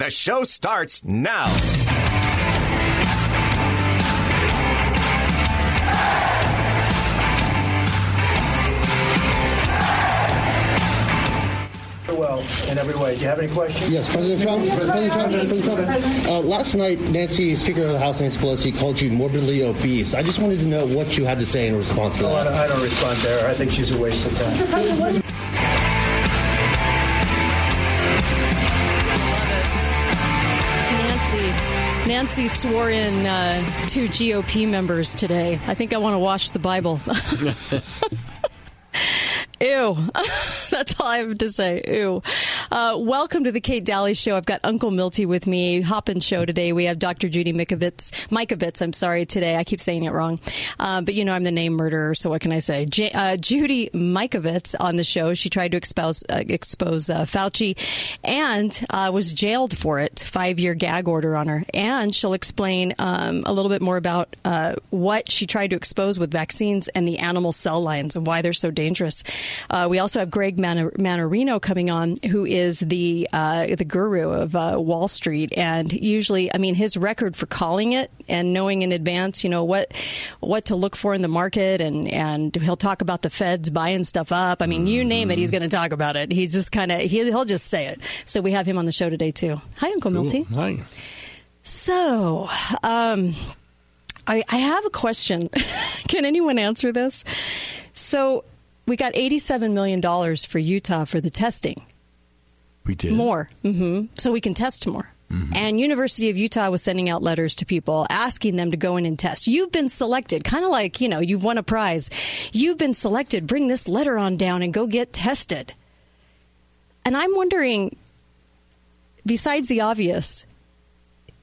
The show starts now. well in every way. Do you have any questions? Yes, President Trump. President Trump. President Trump. Uh, last night, Nancy, Speaker of the House, Nancy Pelosi, called you morbidly obese. I just wanted to know what you had to say in response to I that. don't, I don't respond there. I think she's a waste of time. Nancy. Swore in uh, two GOP members today. I think I want to wash the Bible. Ew. That's all I have to say. Ew. Uh, welcome to the Kate Dalley Show. I've got Uncle Milty with me. Hoppin' show today. We have Dr. Judy Mikovits. Mikovits, I'm sorry, today. I keep saying it wrong. Uh, but you know, I'm the name murderer, so what can I say? J- uh, Judy Mikovits on the show. She tried to expose, uh, expose uh, Fauci and uh, was jailed for it. Five year gag order on her. And she'll explain um, a little bit more about what she tried to expose with vaccines and the animal cell lines and why they're so dangerous. Uh, we also have Greg Man- Mannarino coming on, who is the uh, the guru of uh, Wall Street, and usually, I mean, his record for calling it and knowing in advance, you know what what to look for in the market, and and he'll talk about the Feds buying stuff up. I mean, you name it, he's going to talk about it. He's just kind of he, he'll just say it. So we have him on the show today too. Hi, Uncle Milty. Hi. So, um, I, I have a question. Can anyone answer this? So, we got $87 million for Utah for the testing. We did. More. hmm So we can test more. And University of Utah was sending out letters to people asking them to go in and test. You've been selected, kind of like, you know, you've won a prize. You've been selected. Bring this letter on down and go get tested. And I'm wondering, besides the obvious,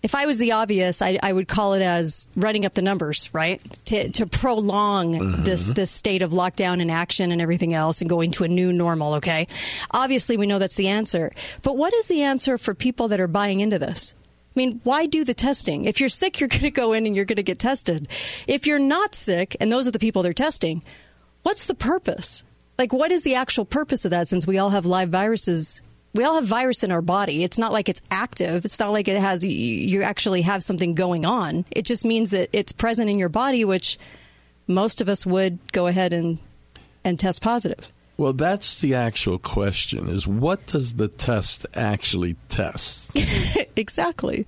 if I was the obvious, I, I would call it as running up the numbers, right? To, to prolong mm-hmm. this this state of lockdown and action and everything else, and going to a new normal. Okay, obviously we know that's the answer, but what is the answer for people that are buying into this? I mean, why do the testing? If you're sick, you're going to go in and you're going to get tested. If you're not sick, and those are the people they're testing, what's the purpose? Like, what is the actual purpose of that? Since we all have live viruses we all have virus in our body. It's not like it's active. It's not like it has you actually have something going on. It just means that it's present in your body, which most of us would go ahead and and test positive. Well, that's the actual question: is what does the test actually test? exactly.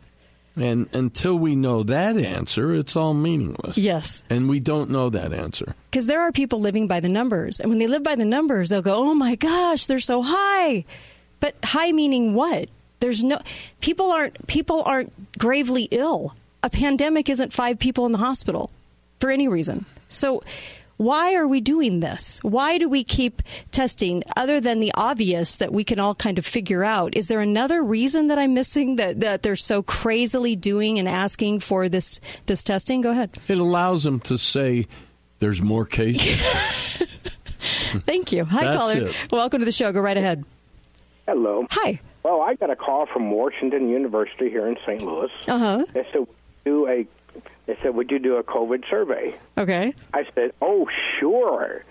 and until we know that answer, it's all meaningless. Yes. And we don't know that answer. Because there are people living by the numbers, and when they live by the numbers, they'll go, "Oh my gosh, they're so high." But high meaning what? There's no people aren't people aren't gravely ill. A pandemic isn't five people in the hospital for any reason. So why are we doing this? Why do we keep testing other than the obvious that we can all kind of figure out? Is there another reason that I'm missing that, that they're so crazily doing and asking for this this testing? Go ahead. It allows them to say there's more cases. Thank you. Hi, That's caller. it. Welcome to the show. Go right ahead. Hello. Hi. Well, I got a call from Washington University here in St. Louis. Uh huh. They said, do a, they said, would you do a COVID survey? Okay. I said, oh, sure.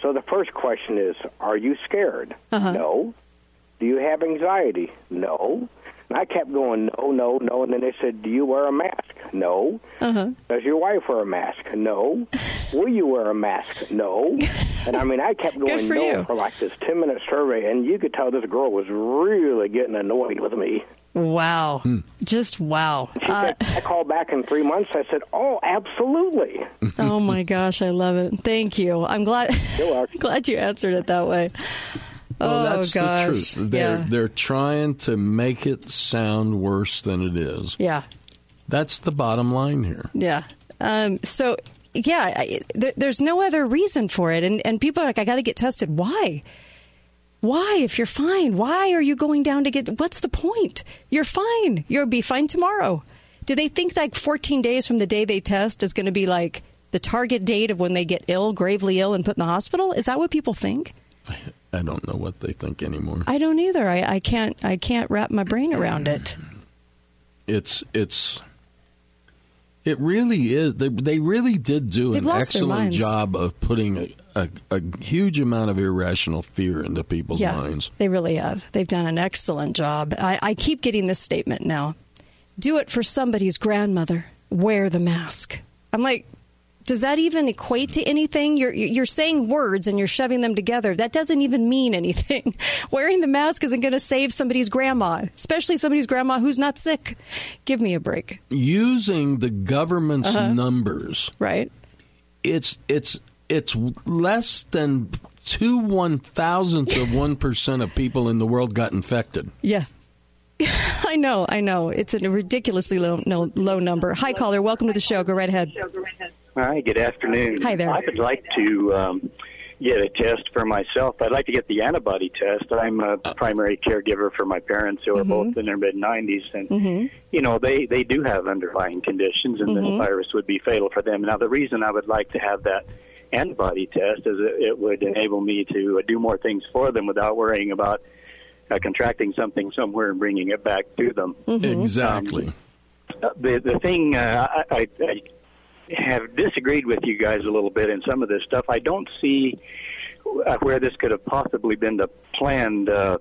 So the first question is, are you scared? Uh-huh. No. Do you have anxiety? No. And I kept going, no, no, no. And then they said, do you wear a mask? No. Uh-huh. Does your wife wear a mask? No. Will you wear a mask? No. And I mean, I kept going for no you. for like this 10 minute survey, and you could tell this girl was really getting annoyed with me. Wow. Hmm. Just wow. She Uh, said, I called back in three months. I said, oh, absolutely. oh my gosh, I love it. Thank you. I'm glad. You're welcome. glad you answered it that way. Well, oh that's the truth. They're yeah. they're trying to make it sound worse than it is. Yeah. That's the bottom line here. Yeah. Um, so, yeah, I, there, there's no other reason for it. And, and people are like, I got to get tested. Why? Why? If you're fine, why are you going down to get? What's the point? You're fine. You'll be fine tomorrow. Do they think like 14 days from the day they test is going to be like the target date of when they get ill, gravely ill, and put in the hospital? Is that what people think? I, don't know what they think anymore. I don't either. I, I can't. I can't wrap my brain around it. It's it's it really is. They they really did do They've an excellent job of putting a, a, a huge amount of irrational fear into people's yeah, minds. They really have. They've done an excellent job. I, I keep getting this statement now do it for somebody's grandmother, wear the mask. I'm like, does that even equate to anything? You're you're saying words and you're shoving them together. That doesn't even mean anything. Wearing the mask isn't going to save somebody's grandma, especially somebody's grandma who's not sick. Give me a break. Using the government's Uh-huh. numbers, Right? it's it's it's less than two one thousandths of one percent of people in the world got infected. Yeah. I know, I know. It's a ridiculously low no, low number. Hi caller, welcome to the show. Go right ahead. Hi, good afternoon. Hi there. I would like to um, get a test for myself. I'd like to get the antibody test. I'm a primary caregiver for my parents who are both in their mid 90s, and you know they they do have underlying conditions, and the virus would be fatal for them. Now, the reason I would like to have that antibody test is it, it would enable me to uh, do more things for them without worrying about uh, contracting something somewhere and bringing it back to them. Exactly. Uh, the the thing uh, I, I, I have disagreed with you guys a little bit in some of this stuff. I don't see uh, where this could have possibly been the planned uh,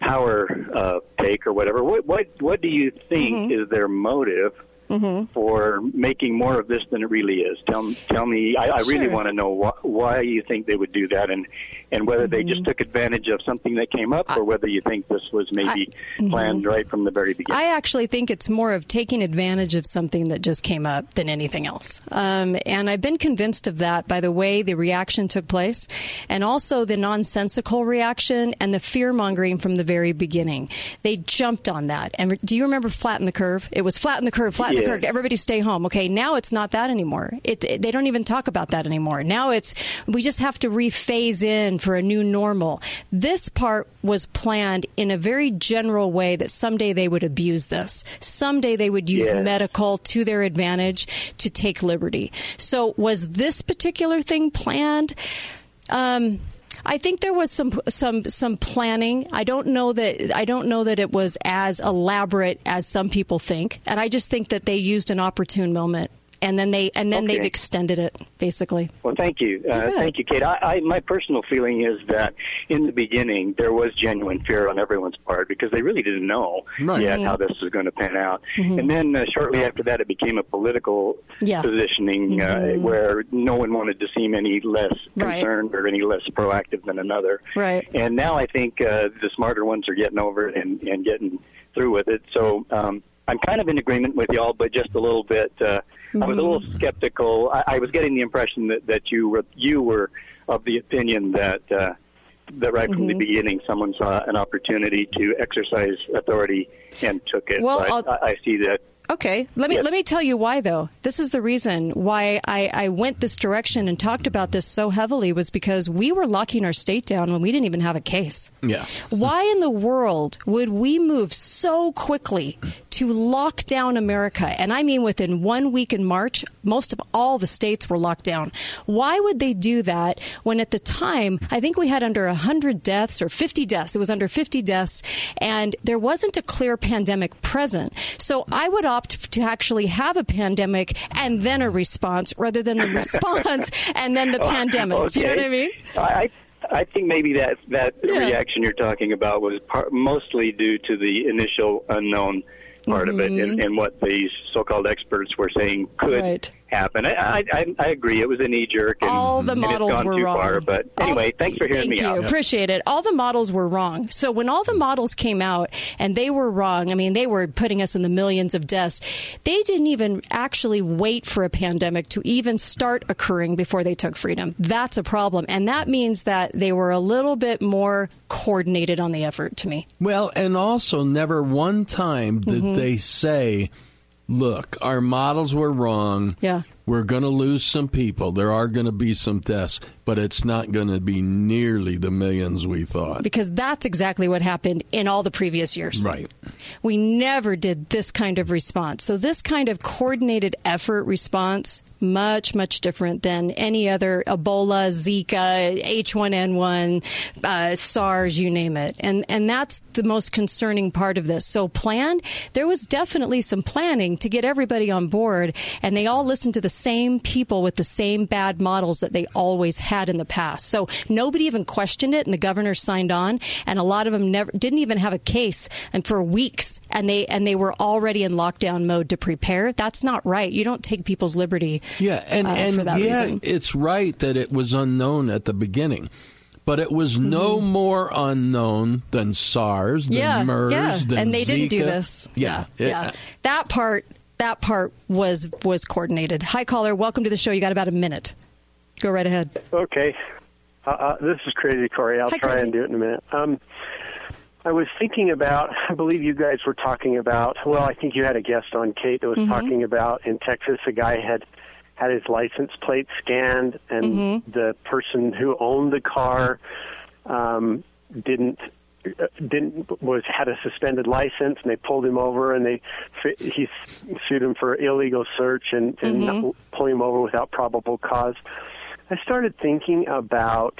power uh, take or whatever. What what what do you think is their motive? Mm-hmm. For making more of this than it really is, tell tell me. I, I really Sure. want to know wh- why you think they would do that, and and whether they just mm-hmm. took advantage of something that came up, or whether you think this was maybe mm-hmm. planned right from the very beginning. I actually think it's more of taking advantage of something that just came up than anything else. Um, and I've been convinced of that by the way the reaction took place and also the nonsensical reaction and the fear mongering from the very beginning. They jumped on that. And do you remember Flatten the Curve? It was Flatten the Curve, Flatten the Yeah. Curve, everybody stay home. Okay, now it's not that anymore. It, it- they don't even talk about that anymore. Now it's, we just have to rephase in for a new normal. This part was planned in a very general way that someday they would abuse this. Someday they would use medical to their advantage to take liberty. So was this particular thing planned? Um, I think there was some some some planning. I don't know that I don't know that it was as elaborate as some people think, and I just think that they used an opportune moment, and then they and then Okay. they've extended it basically. Well, thank you. Uh, thank you, Kate. I, I, my personal feeling is that in the beginning there was genuine fear on everyone's part because they really didn't know Right. yet how this was going to pan out. And then uh, shortly after that, it became a political Mm-hmm. Yeah. Mm-hmm. positioning uh, where no one wanted to seem any less Right. concerned or any less proactive than another. Right. And now I think uh, the smarter ones are getting over it and, and getting through with it. So um, I'm kind of in agreement with y'all, but just a little bit. Uh, I was a little skeptical. I, I was getting the impression that, that you were you were of the opinion that uh, that right from the beginning someone saw an opportunity to exercise authority and took it. Well, but I'll- I, I see that Okay, let me Yes. let me tell you why though. This is the reason why I, I went this direction and talked about this so heavily was because we were locking our state down when we didn't even have a case. Yeah. Why in the world would we move so quickly to lock down America? And I mean within one week in March, most of all the states were locked down. Why would they do that when at the time, I think we had under 100 deaths or 50 deaths? It was under 50 deaths, and there wasn't a clear pandemic present. So I would opt to actually have a pandemic and then a response rather than the response and then the oh, pandemic. Do you know what I mean? I I think maybe that that Yeah. reaction you're talking about was par- mostly due to the initial unknown part of it and, and what these so-called experts were saying could Mm-hmm. Right. Happen. I, I I- I agree. It was a knee jerk. And, all the models gone were too wrong. Far, but All- anyway, thanks for hearing thank me you. out. Appreciate it. All the models were wrong. So when all the models came out and they were wrong, I mean, they were putting us in the millions of deaths. They didn't even actually wait for a pandemic to even start occurring before they took freedom. That's a problem, and that means that they were a little bit more coordinated on the effort. To me, Well, and also, never one time did Mm-hmm. they say, look, our models were wrong. Yeah. We're going to lose some people. There are going to be some deaths, but it's not going to be nearly the millions we thought. because that's exactly what happened in all the previous years. Right. We never did this kind of response. So this kind of coordinated effort response much much different than any other Ebola, Zika, H1N1, uh, SARS, you name it. And and that's the most concerning part of this. So planned, there was definitely some planning to get everybody on board and they all listened to the same people with the same bad models that they always had had in the past. So nobody even questioned it, and the governor signed on, and a lot of them never didn't even have a case and for weeks, and they and they were already in lockdown mode to prepare. That's not right. You don't take people's liberty. Yeah, and uh, and for that yeah, reason. it's right that it was unknown at the beginning. But it was no Mm-hmm. more unknown than SARS, than yeah, MERS, yeah, than and they didn't do Zika. this. Yeah, yeah. It- That part, that part was was coordinated. Hi, caller. Welcome to the show. You got about a minute. Go right ahead. Okay. Uh, uh, this is Crazy Corey. I'll Hi, try Crazy. and do it in a minute. Um, I was thinking about, I believe you guys were talking about, well, I think you had a guest on, Kate, that was Mm-hmm. talking about in Texas, a guy had had his license plate scanned, and Mm-hmm. the person who owned the car um, didn't uh, didn't was had a suspended license and they pulled him over and they he sued him for illegal search and, and not pulling him over without probable cause. I started thinking about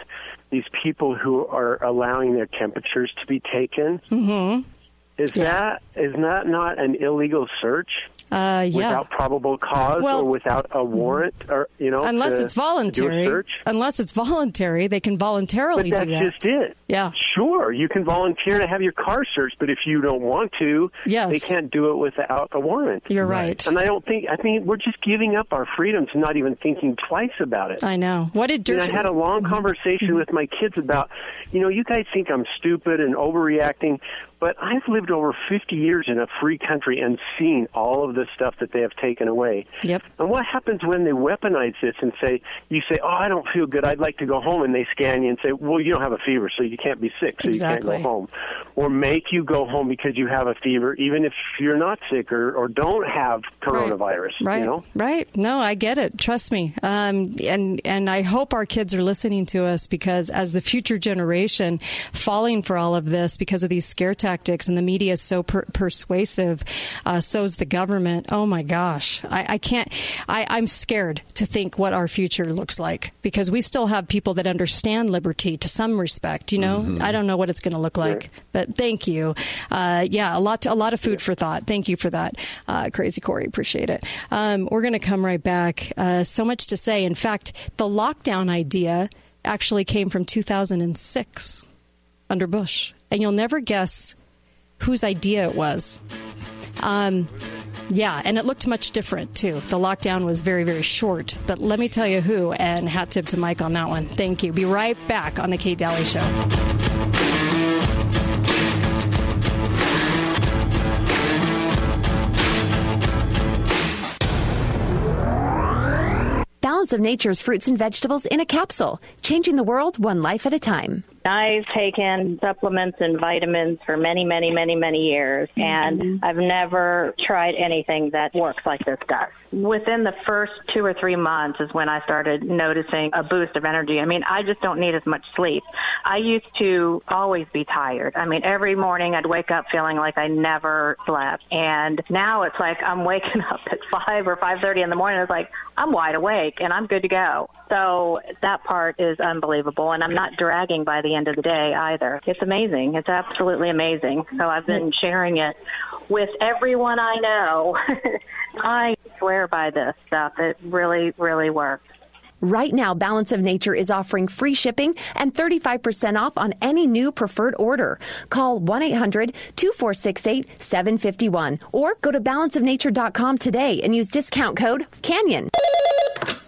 these people who are allowing their temperatures to be taken. Mm-hmm. Is that is that not an illegal search Uh, yeah. without probable cause Well- or without a warrant or you know Unless to- it's to do a voluntary. Unless it's voluntary, they can voluntarily But do that. just it. Yeah. Sure, you can volunteer to have your car searched, but if you don't want to, Yes. they can't do it without a warrant. You're right. And I don't think I think we're just giving up our freedoms, not even thinking twice about it. I know. What did You know, I had a long conversation with my kids about, you know, you guys think I'm stupid and overreacting, but I've lived over 50 years in a free country and seen all of the stuff that they have taken away. Yep. And what happens when they weaponize this and say, you say, oh, I don't feel good, I'd like to go home, and they scan you and say, well, you don't have a fever, so you can't be sick, so you can't go home. Or make you go home because you have a fever, even if you're not sick or, or don't have coronavirus, Right. you know? Right. No, I get it. Trust me. Um, and and I hope our kids are listening to us because as the future generation falling for all of this because of these scare tactics and the media is so per- persuasive, uh, so's the government. Oh my gosh, I, I can't. I, I'm scared to think what our future looks like because we still have people that understand liberty to some respect. You know, I don't know what it's going to look like, but thank you. Uh, yeah, a lot, to, a lot of food for thought. Thank you for that, uh, Crazy Corey. Appreciate it. Um, we're going to come right back. Uh, so much to say. In fact, the lockdown idea actually came from 2006 under Bush, and you'll never guess whose idea it was. Um, yeah, and it looked much different too. The lockdown was very, very short. But let me tell you who, and hat tip to Mike on that one. Thank you. Be right back on the Kate Dalley Show. Balance of Nature's fruits and vegetables in a capsule, changing the world one life at a time. I've taken supplements and vitamins for many, many, many, many years, and mm-hmm. I've never tried anything that works like this does. Within the first two or three months is when I started noticing a boost of energy. I mean, I just don't need as much sleep. I used to always be tired. I mean, every morning I'd wake up feeling like I never slept, and now it's like I'm waking up at five or five thirty in the morning. It's like I'm wide awake and I'm good to go. So that part is unbelievable, and I'm not dragging by the end of the day either. It's amazing. It's absolutely amazing. So I've been sharing it with everyone I know. I swear by this stuff. It really, really works. Right now, Balance of Nature is offering free shipping and 35% off on any new preferred order. Call 1 800 2468 751 or go to balanceofnature.com today and use discount code CANYON.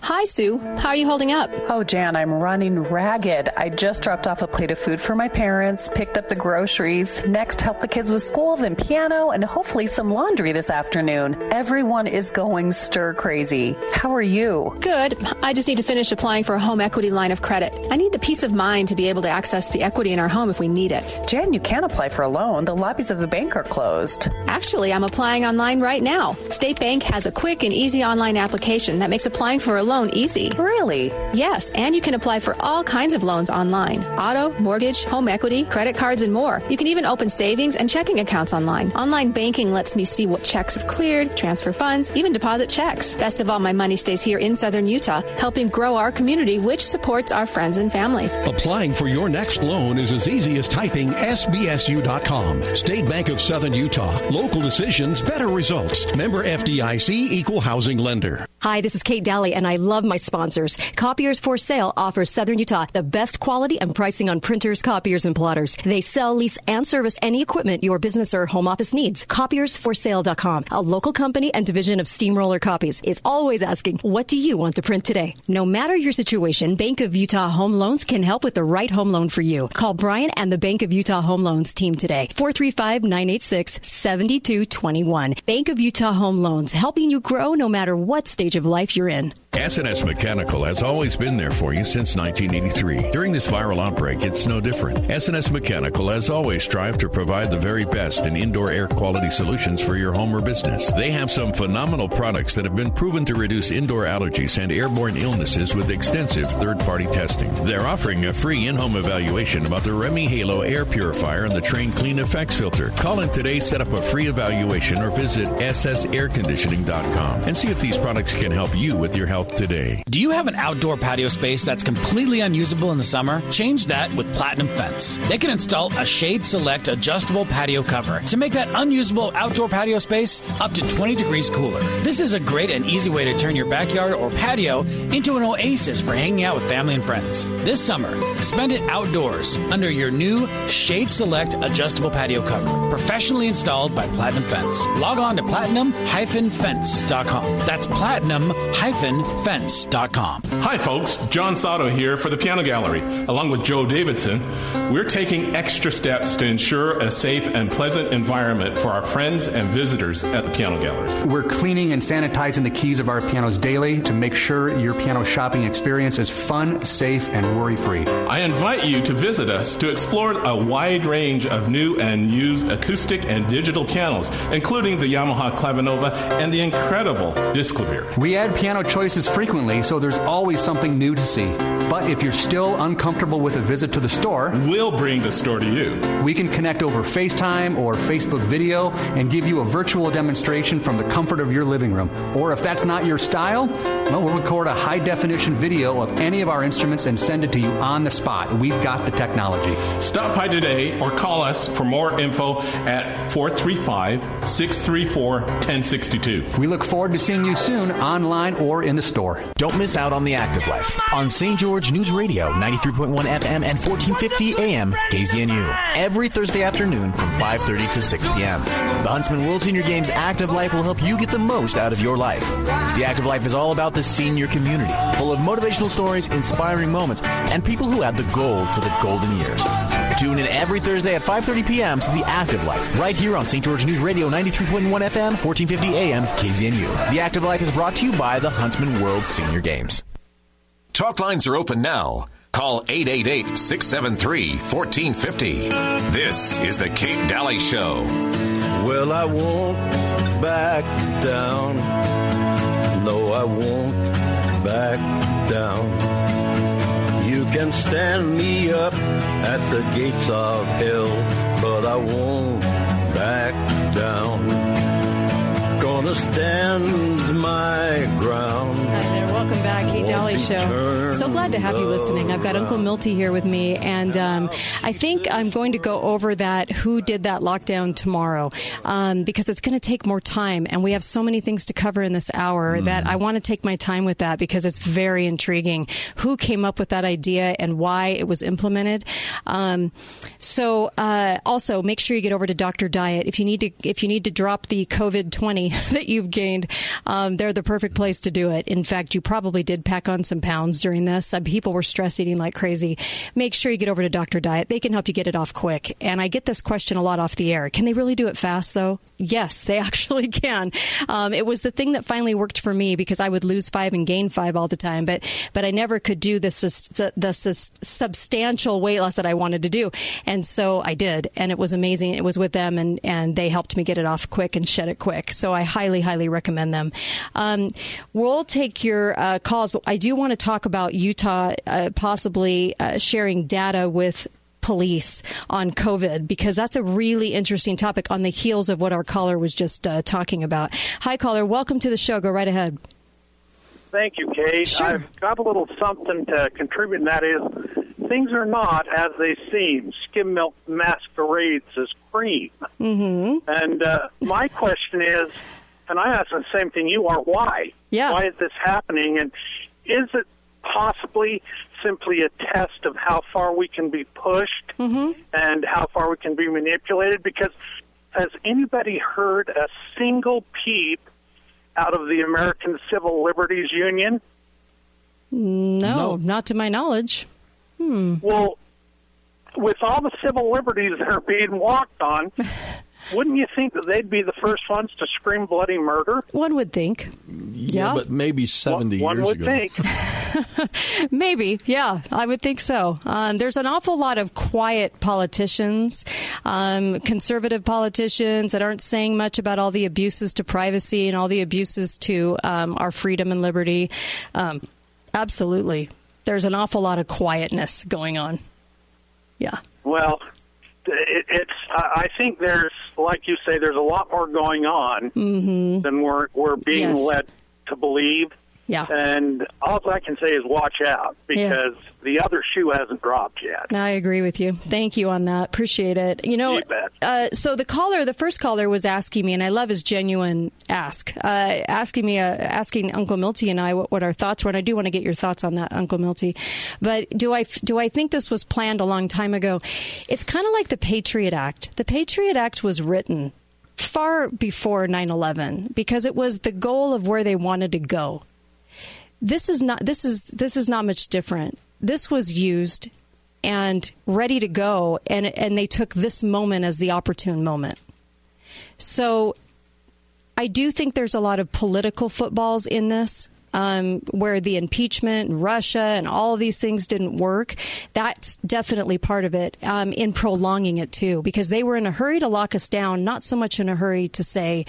Hi, Sue. How are you holding up? Oh, Jan, I'm running ragged. I just dropped off a plate of food for my parents, picked up the groceries, next helped the kids with school, then piano, and hopefully some laundry this afternoon. Everyone is going stir crazy. How are you? Good. I just need to finish applying for a home equity line of credit. I need the peace of mind to be able to access the equity in our home if we need it. Jan, you can't apply for a loan. The lobbies of the bank are closed. Actually, I'm applying online right now. State Bank has a quick and easy online application that makes applying for a loan easy. Really? Yes, and you can apply for all kinds of loans online auto, mortgage, home equity, credit cards, and more. You can even open savings and checking accounts online. Online banking lets me see what checks have cleared, transfer funds, even deposit checks. Best of all, my money stays here in southern Utah, helping grow our community, which supports our friends and family. Applying for your next loan is as easy as typing sbsu.com. State Bank of Southern Utah. Local decisions, better results. Member FDIC equal housing lender. Hi, this is Kate Dalley, and I love my sponsors. Copiers for Sale offers Southern Utah the best quality and pricing on printers, copiers, and plotters. They sell, lease, and service any equipment your business or home office needs. Copiersforsale.com, a local company and division of Steamroller Copies, is always asking, what do you want to print today? No matter your situation, Bank of Utah Home Loans can help with the right home loan for you. Call Brian and the Bank of Utah Home Loans team today. 435 986 7221. Bank of Utah Home Loans, helping you grow no matter what stage of life you're in. SNS Mechanical has always been there for you since 1983. During this viral outbreak, it's no different. SNS Mechanical has always strived to provide the very best in indoor air quality solutions for your home or business. They have some phenomenal products that have been proven to reduce indoor allergies and airborne illnesses with extensive third party testing. They're offering a free in home evaluation about the REME HALO air purifier and the Trane Clean Effects filter. Call in today, set up a free evaluation, or visit ssairconditioning.com and see if these products can help you with your health today. Do you have an outdoor patio space that's completely unusable in the summer? Change that with Platinum Fence. They can install a Shade Select adjustable patio cover to make that unusable outdoor patio space up to 20 degrees cooler. This is a great and easy way to turn your backyard or patio into an oasis for hanging out with family and friends. This summer, spend it outdoors under your new Shade Select adjustable patio cover, professionally installed by Platinum Fence. Log on to platinum-fence.com. That's platinum-fence.com. Hi, folks. John Sato here for the Piano Gallery. Along with Joe Davidson, we're taking extra steps to ensure a safe and pleasant environment for our friends and visitors at the Piano Gallery. We're cleaning and sanitizing the keys of our pianos daily to make sure your piano shopping experience is fun, safe, and worry free. I invite you to visit us to explore a wide range of new and used acoustic and digital pianos, including the Yamaha Clavinova and the incredible Disklavier. We add piano choices frequently, so there's always something new to see. But if you're still uncomfortable with a visit to the store, we'll bring the store to you. We can connect over FaceTime or Facebook video and give you a virtual demonstration from the comfort of your living room. Or if that's not your style, well, we'll record a high definition video of any of our instruments and send it to you on the spot. We've got the technology. Stop by today or call us for more info at 435 634 1062. We look forward to seeing you soon online or in the store. Don't miss out on the active life on St. George News Radio, 93.1 FM and 1450 AM KZNU. Every Thursday afternoon from 5.30 to 6 p.m. The Huntsman World Senior Games Active Life will help you get the most out of your life. The Active Life is all about the senior community, full of motivational stories, inspiring moments, and people who add the gold to the golden years. Tune in every Thursday at 5.30 p.m. to The Active Life, right here on St. George News Radio, 93.1 FM, 1450 AM, KZNU. The Active Life is brought to you by the Huntsman World Senior Games. Talk lines are open now. Call 888 673 1450. This is The Kate Dalley Show. Well, I won't back down. No, I won't back down. You can stand me up at the gates of hell, but I won't back down. Gonna stand my ground. Hi there. Welcome back, Kate Dalley Show. So glad to have you listening. I've got Uncle Milty here with me, and um, I think I'm going to go over that who did that lockdown tomorrow um, because it's going to take more time, and we have so many things to cover in this hour Mm-hmm. that I want to take my time with that because it's very intriguing. Who came up with that idea and why it was implemented? Um, so uh, also make sure you get over to Doctor Diet if you need to. If you need to drop the COVID twenty that you've gained, um, they're the perfect place to do it. In fact, you probably did pack on some pounds during this. People were stress eating like crazy. Make sure you get over to Doctor Diet. They can help you get it off quick. And I get this question a lot off the air. Can they really do it fast though? Yes, they actually can. Um, it was the thing that finally worked for me because I would lose five and gain five all the time, but but I never could do this the, the substantial weight loss that I wanted to do, and so I did, and it was amazing. It was with them, and and they helped me get it off quick and shed it quick. So I highly highly recommend them. Um, we'll take your uh, calls, but I do want to talk about Utah uh, possibly uh, sharing data with police on COVID because that's a really interesting topic on the heels of what our caller was just uh, talking about. Hi, caller. Welcome to the show. Go right ahead. Thank you, Kate. I've got a little something to contribute, and that is things are not as they seem. Skim milk masquerades as cream. Mm-hmm. And uh, my question is, and I ask the same thing you are, why? Yeah. Why is this happening? And is it possibly simply a test of how far we can be pushed and how far we can be manipulated? Because has anybody heard a single peep out of the American Civil Liberties Union? No, not to my knowledge. Hmm. Well, with all the civil liberties that are being walked on, wouldn't you think that they'd be the first ones to scream bloody murder? One would think. Yeah, but maybe 70 One years would ago. think. Maybe, yeah, I would think so. Um, there's an awful lot of quiet politicians, um, conservative politicians that aren't saying much about all the abuses to privacy and all the abuses to um, our freedom and liberty. Um, absolutely. There's an awful lot of quietness going on. Yeah. Well, it, it's. I think there's, like you say, there's a lot more going on mm-hmm. than we're we're being Yes. led to believe. Yeah. And all I can say is watch out because the other shoe hasn't dropped yet. I agree with you. Thank you on that. Appreciate it. You know, You uh, so the caller, the first caller, was asking me, and I love his genuine ask, uh, asking me, uh, asking Uncle Milty and I what, what our thoughts were, and I do want to get your thoughts on that, Uncle Milty. But do I do I think this was planned a long time ago? It's kind of like the Patriot Act. The Patriot Act was written far before 9/11 because it was the goal of where they wanted to go this is not this is this is not much different. This was used and ready to go and and they took this moment as the opportune moment. So I do think there's a lot of political footballs in this. Um, where the impeachment, Russia, and all of these things didn't work. That's definitely part of it um, in prolonging it too, because they were in a hurry to lock us down, not so much in a hurry to say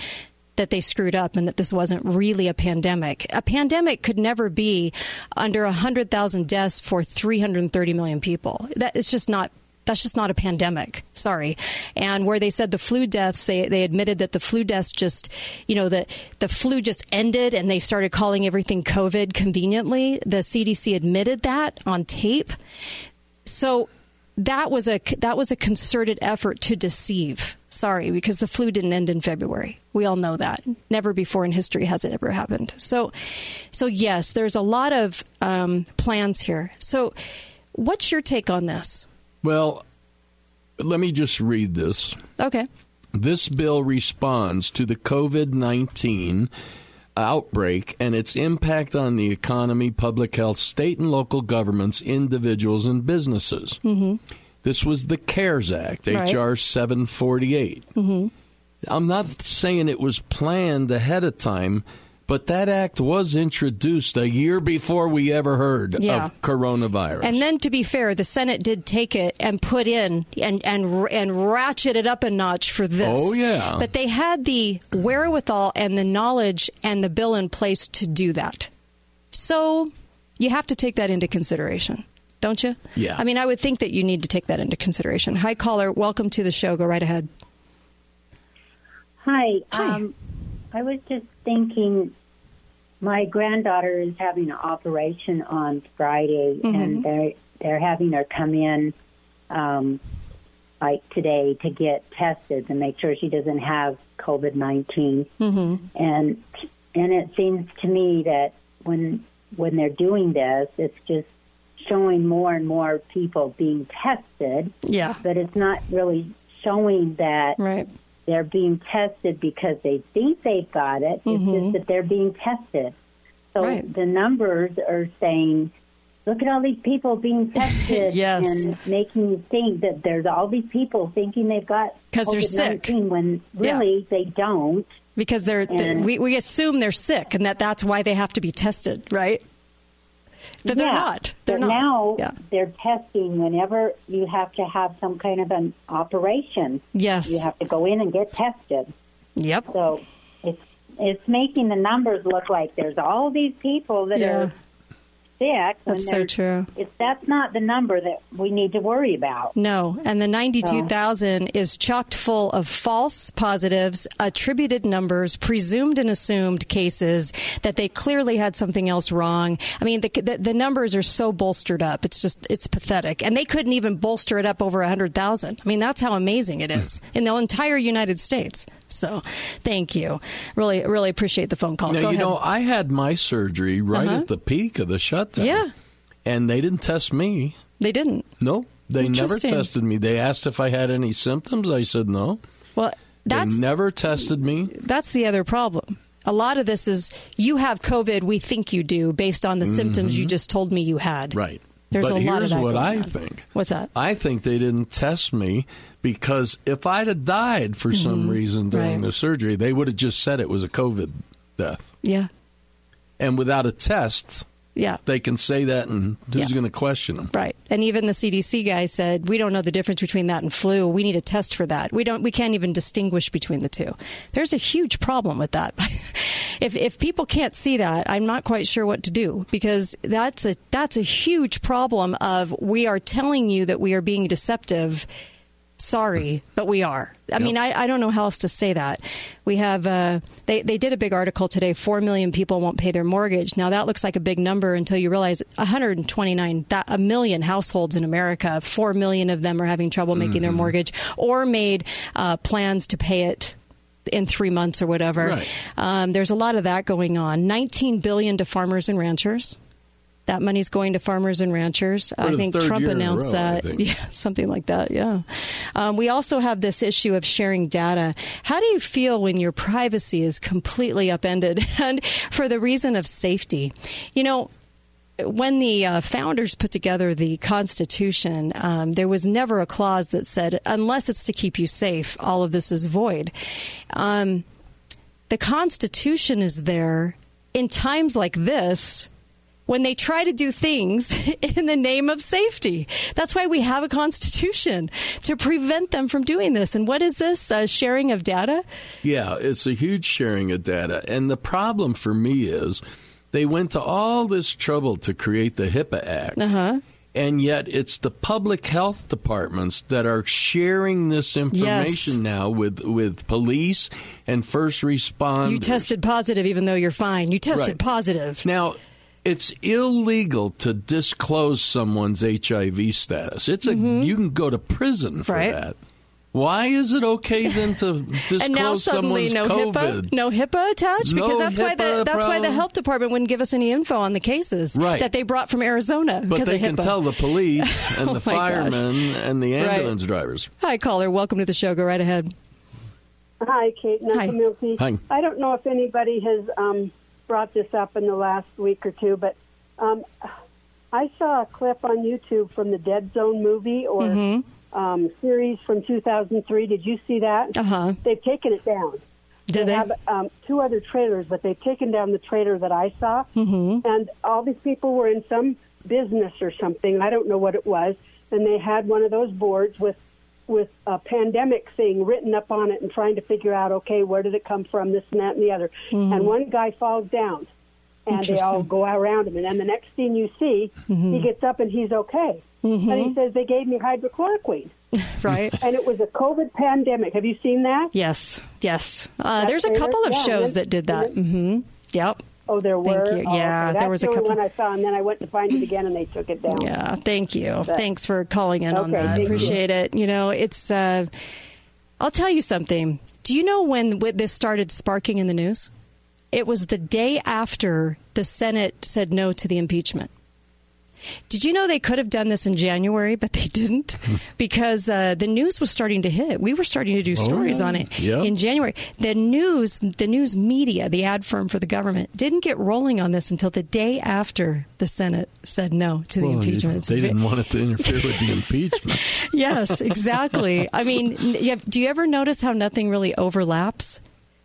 that they screwed up and that this wasn't really a pandemic. A pandemic could never be under 100,000 deaths for 330 million people. That is just not that's just not a pandemic. Sorry. And where they said the flu deaths, they, they admitted that the flu deaths just, you know, the, the flu just ended and they started calling everything COVID conveniently. The CDC admitted that on tape. So that was a that was a concerted effort to deceive. Sorry, because the flu didn't end in February. We all know that. Never before in history has it ever happened. So, so yes, there's a lot of um, plans here. So, what's your take on this? Well, let me just read this. Okay. This bill responds to the COVID 19 outbreak and its impact on the economy, public health, state and local governments, individuals, and businesses. Mm-hmm. This was the CARES Act, Right. H.R. 748. Mm-hmm. I'm not saying it was planned ahead of time, but that act was introduced a year before we ever heard Yeah. of coronavirus. And then, to be fair, the Senate did take it and put in and and and ratchet it up a notch for this. Oh, yeah. But they had the wherewithal and the knowledge and the bill in place to do that. So you have to take that into consideration, don't you? Yeah. I mean, I would think that you need to take that into consideration. Hi, caller. Welcome to the show. Go right ahead. Hi. Um, I was just thinking, my granddaughter is having an operation on Friday, Mhm. and they're they're having her come in, um, like today, to get tested to make sure she doesn't have COVID 19 Mm-hmm. and and it seems to me that when when they're doing this, it's just showing more and more people being tested. Yeah. But it's not really showing that right. they're being tested because they think they've got it. It's just mm-hmm. that they're being tested. So the numbers are saying, look at all these people being tested Yes. and making you think that there's all these people thinking they've got 'Cause they're sick. COVID-19 when really they don't. Because they're, they And- we, we assume they're sick and that that's why they have to be tested, right? But they're not. They're but not. now Yeah. they're testing whenever you have to have some kind of an operation. Yes. You have to go in and get tested. Yep. So it's it's making the numbers look like there's all these people that Yeah. are sick. That's so true. It's that's not the number that we need to worry about. No, and the 92,000 is chocked full of false positives, attributed numbers, presumed and assumed cases that they clearly had something else wrong. I mean, the, the, the numbers are so bolstered up. It's just, it's pathetic. And they couldn't even bolster it up over 100,000. I mean, that's how amazing it is in the entire United States. So, thank you. Really, really appreciate the phone call. Now, Go you ahead. know, I had my surgery right Uh-huh. at the peak of the shutdown. Yeah. And they didn't test me. They didn't. No, they never tested me. They asked if I had any symptoms. I said no. Well, that's they never tested me. that's the other problem. A lot of this is you have COVID. We think you do based on the symptoms you just told me you had. Right. There's but a lot of here's what I on. think. What's that? I think they didn't test me because if I'd have died for some Mhm. reason during Right. the surgery, they would have just said it was a COVID death. Yeah. And without a test, Yeah. they can say that, and who's Yeah. going to question them? Right. And even the CDC guy said, we don't know the difference between that and flu. We need a test for that. We don't we can't even distinguish between the two. There's a huge problem with that. if if people can't see that, I'm not quite sure what to do because that's a that's a huge problem of we are telling you that we are being deceptive. Sorry, but we are. I mean, I, I don't know how else to say that. We have uh, they they did a big article today. Four million people won't pay their mortgage. Now that looks like a big number until you realize 129 that a million households in America. Four million of them are having trouble making their Mhm. mortgage or made uh, plans to pay it in three months or whatever. Right. Um, there's a lot of that going on. 19 billion to farmers and ranchers. That money's going to farmers and ranchers. For I think Trump year in a announced row, that. Yeah, something like that. Yeah. Um, we also have this issue of sharing data. How do you feel when your privacy is completely upended and for the reason of safety? You know, when the uh, founders put together the Constitution, um, there was never a clause that said, unless it's to keep you safe, all of this is void. Um, the Constitution is there in times like this when they try to do things in the name of safety. That's why we have a Constitution to prevent them from doing this. And what is this? Uh, sharing of data? Yeah, it's a huge sharing of data. And the problem for me is they went to all this trouble to create the HIPAA Act. Uh-huh. And yet it's the public health departments that are sharing this information now with, with police and first responders. You tested positive even though you're fine. You tested Right. positive. Now, it's illegal to disclose someone's HIV status. It's a you can go to prison for Mm-hmm. Right. that. Why is it okay then to disclose and now suddenly someone's no COVID? HIPAA, no HIPAA attached No because that's why the HIPAA that's why the health department wouldn't give us any info on the cases Right. that they brought from Arizona But because they of can tell the police and Oh the my gosh. firemen and the Right. ambulance drivers. Hi, caller. Welcome to the show. Go right ahead. Hi, Kate. Hi. Milky. Hi. I don't know if anybody has um, brought this up in the last week or two, but um, I saw a clip on YouTube from the Dead Zone movie or Mm-hmm. um, series from 2003. Did you see that? Uh huh. They've taken it down. Did they? have um, two other trailers, but they've taken down the trailer that I saw. Mm-hmm. And all these people were in some business or something. I don't know what it was. And they had one of those boards with with a pandemic thing written up on it and trying to figure out, okay, where did it come from, this and that and the other. Mhm. And one guy falls down, and they all go around him. And then the next thing you see, Mhm. he gets up and he's okay. And he says, they gave me hydrochloroquine. Right. And it was a COVID pandemic. Have you seen that? Yes. Yes. Uh, there's a couple of shows that did that. Mm-hmm. Yep. Oh, there were. Thank you. Oh, Yeah, okay. there was a couple. one I saw, and then I went to find it again, and they took it down. Yeah, thank you. But- Thanks for calling in on Okay, that. thank you. Appreciate it. You know, it's. Uh, I'll tell you something. Do you know when when this started sparking in the news? It was the day after the Senate said no to the impeachment. Did you know they could have done this in January, but they didn't because uh, the news was starting to hit. We were starting to do Oh, stories yeah. on it Yeah. in January. The news, the news media, the ad firm for the government, didn't get rolling on this until the day after the Senate said no to the Well, impeachment. It's they didn't want it to interfere with the impeachment. yes, exactly. I mean, n- you have- do you ever notice how nothing really overlaps?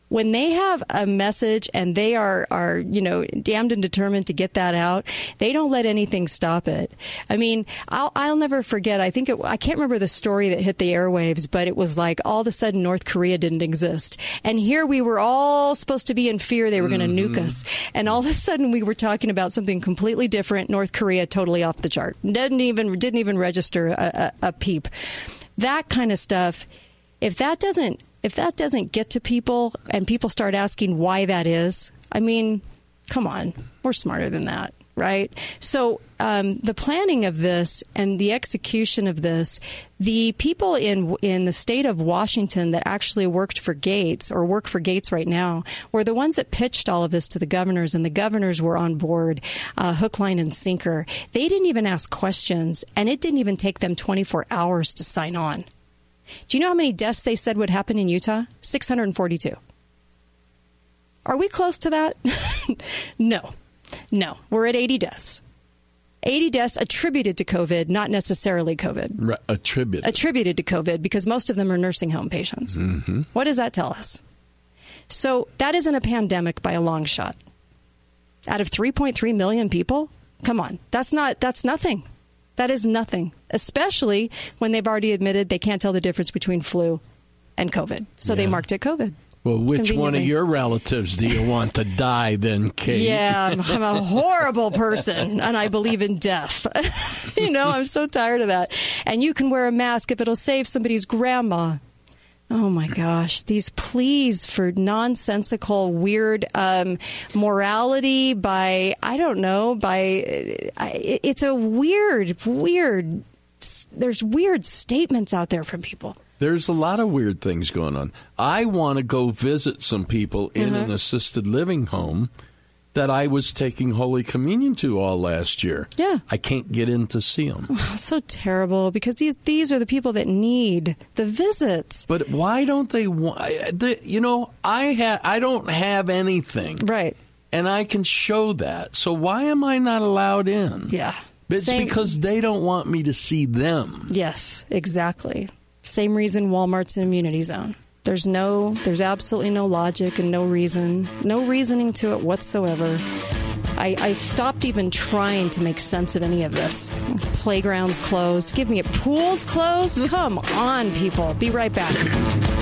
When they have a message and they are, are you know damned and determined to get that out, they don't let anything stop it. I mean, I'll, I'll never forget. I think it, I can't remember the story that hit the airwaves, but it was like all of a sudden North Korea didn't exist, and here we were all supposed to be in fear they were going to mm-hmm. nuke us, and all of a sudden we were talking about something completely different. North Korea totally off the chart. Didn't even didn't even register a, a, a peep. That kind of stuff. If that doesn't if that doesn't get to people and people start asking why that is, I mean, come on, we're smarter than that. right? So um, the planning of this and the execution of this, the people in in the state of Washington that actually worked for Gates or work for Gates right now were the ones that pitched all of this to the governors, and the governors were on board, uh, hook, line, and sinker. They didn't even ask questions, and it didn't even take them 24 hours to sign on. Do you know how many deaths they said would happen in Utah? 642. Are we close to that? no. No. We're at 80 deaths. 80 deaths attributed to COVID, not necessarily COVID. Right, attributed. Attributed to COVID because most of them are nursing home patients. Mm-hmm. What does that tell us? So that isn't a pandemic by a long shot. Out of 3.3 million people, come on, that's not that's nothing. That is nothing, especially when they've already admitted they can't tell the difference between flu and COVID. So they marked it COVID. Well, which one of your relatives do you want to die then, Kate? Yeah, I'm, I'm a horrible person and I believe in death. you know, I'm so tired of that. And you can wear a mask if it'll save somebody's grandma. Oh my gosh, these pleas for nonsensical, weird um, morality by, I don't know, by, I- it's a weird, weird, there's weird statements out there from people. There's a lot of weird things going on. I want to go visit some people in Uh-huh. an assisted living home that I was taking Holy Communion to all last year. Yeah. I can't get in to see them. Oh, so terrible because these these are the people that need the visits. But why don't they want? You know, I ha- I don't have anything, right? And I can show that. So why am I not allowed in? Yeah, it's Same- because they don't want me to see them. Yes, exactly. Same reason Walmart's an immunity zone. There's no, there's absolutely no logic and no reason, no reasoning to it whatsoever. I, I stopped even trying to make sense of any of this. Playgrounds closed. Give me a pools closed. Come on, people. Be right back.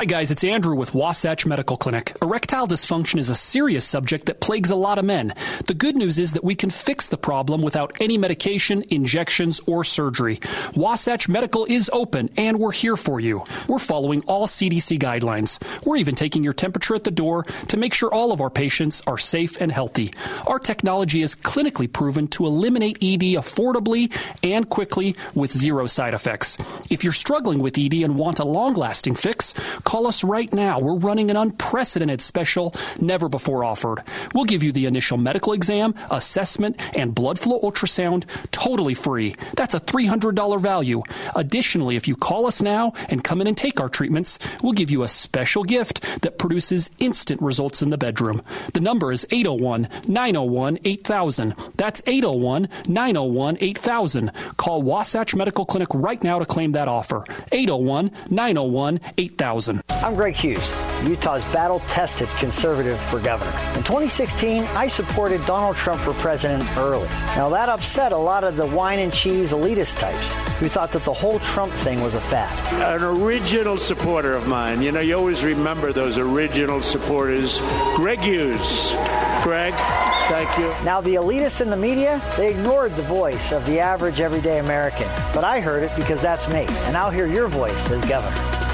Hi, guys, it's Andrew with Wasatch Medical Clinic. Erectile dysfunction is a serious subject that plagues a lot of men. The good news is that we can fix the problem without any medication, injections, or surgery. Wasatch Medical is open, and we're here for you. We're following all CDC guidelines. We're even taking your temperature at the door to make sure all of our patients are safe and healthy. Our technology is clinically proven to eliminate ED affordably and quickly with zero side effects. If you're struggling with ED and want a long lasting fix, call us right now. We're running an unprecedented special never before offered. We'll give you the initial medical exam, assessment, and blood flow ultrasound totally free. That's a $300 value. Additionally, if you call us now and come in and take our treatments, we'll give you a special gift that produces instant results in the bedroom. The number is 801 901 8000. That's 801 901 8000. Call Wasatch Medical Clinic right now to claim that offer. 801 901 8000. I'm Greg Hughes, Utah's battle tested conservative for governor. In 2016, I supported Donald Trump for president early. Now, that upset a lot of the wine and cheese elitist types who thought that the whole Trump thing was a fad. An original supporter of mine. You know, you always remember those original supporters. Greg Hughes. Greg, thank you. Now, the elitists in the media, they ignored the voice of the average everyday American. But I heard it because that's me, and I'll hear your voice as governor.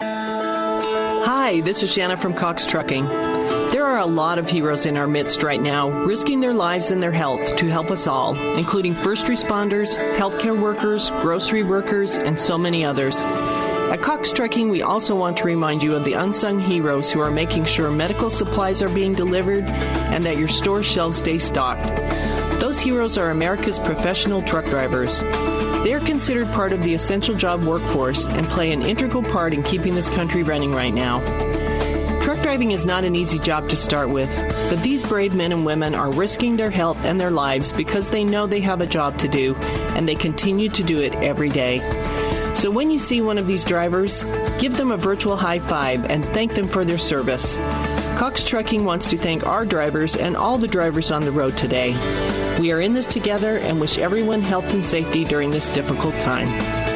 Hi, this is Shanna from Cox Trucking. There are a lot of heroes in our midst right now, risking their lives and their health to help us all, including first responders, healthcare workers, grocery workers, and so many others. At Cox Trucking, we also want to remind you of the unsung heroes who are making sure medical supplies are being delivered and that your store shelves stay stocked. Those heroes are America's professional truck drivers. They are considered part of the essential job workforce and play an integral part in keeping this country running right now. Truck driving is not an easy job to start with, but these brave men and women are risking their health and their lives because they know they have a job to do, and they continue to do it every day. So when you see one of these drivers, give them a virtual high five and thank them for their service. Cox Trucking wants to thank our drivers and all the drivers on the road today. We are in this together and wish everyone health and safety during this difficult time.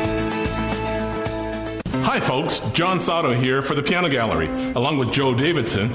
Hi, folks. John Sato here for the Piano Gallery. Along with Joe Davidson,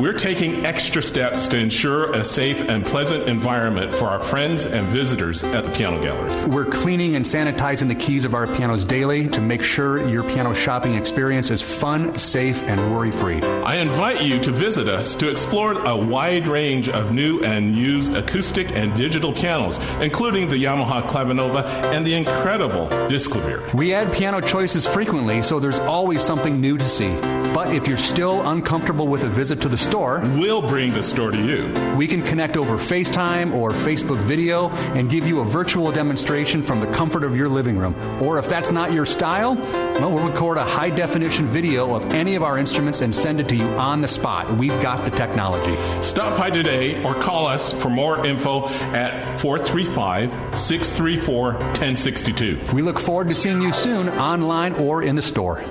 we're taking extra steps to ensure a safe and pleasant environment for our friends and visitors at the Piano Gallery. We're cleaning and sanitizing the keys of our pianos daily to make sure your piano shopping experience is fun, safe, and worry free. I invite you to visit us to explore a wide range of new and used acoustic and digital pianos, including the Yamaha Clavinova and the incredible Disklavier. We add piano choices frequently, so there's always something new to see. But if you're still uncomfortable with a visit to the store, we'll bring the store to you. We can connect over FaceTime or Facebook video and give you a virtual demonstration from the comfort of your living room. Or if that's not your style, well, we'll record a high definition video of any of our instruments and send it to you on the spot. We've got the technology. Stop by today or call us for more info at 435 634 1062. We look forward to seeing you soon online or in the store.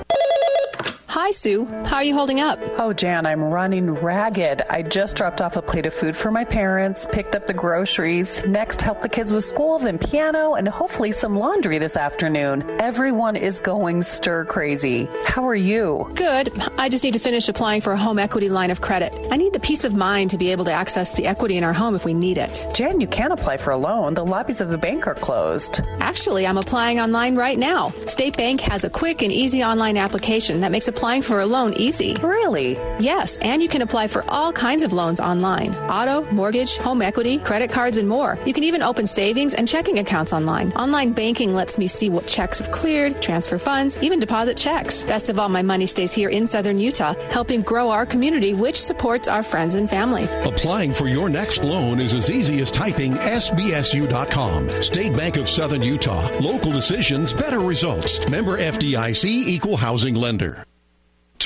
Hi, Sue. How are you holding up? Oh, Jan, I'm running ragged. I just dropped off a plate of food for my parents, picked up the groceries, next helped the kids with school, then piano, and hopefully some laundry this afternoon. Everyone is going stir crazy. How are you? Good. I just need to finish applying for a home equity line of credit. I need the peace of mind to be able to access the equity in our home if we need it. Jan, you can't apply for a loan. The lobbies of the bank are closed. Actually, I'm applying online right now. State Bank has a quick and easy online application that makes applying for a loan easy. Really? Yes, and you can apply for all kinds of loans online auto, mortgage, home equity, credit cards, and more. You can even open savings and checking accounts online. Online banking lets me see what checks have cleared, transfer funds, even deposit checks. Best of all, my money stays here in southern Utah, helping grow our community, which supports our friends and family. Applying for your next loan is as easy as typing sbsu.com. State Bank of Southern Utah. Local decisions, better results. Member FDIC equal housing lender.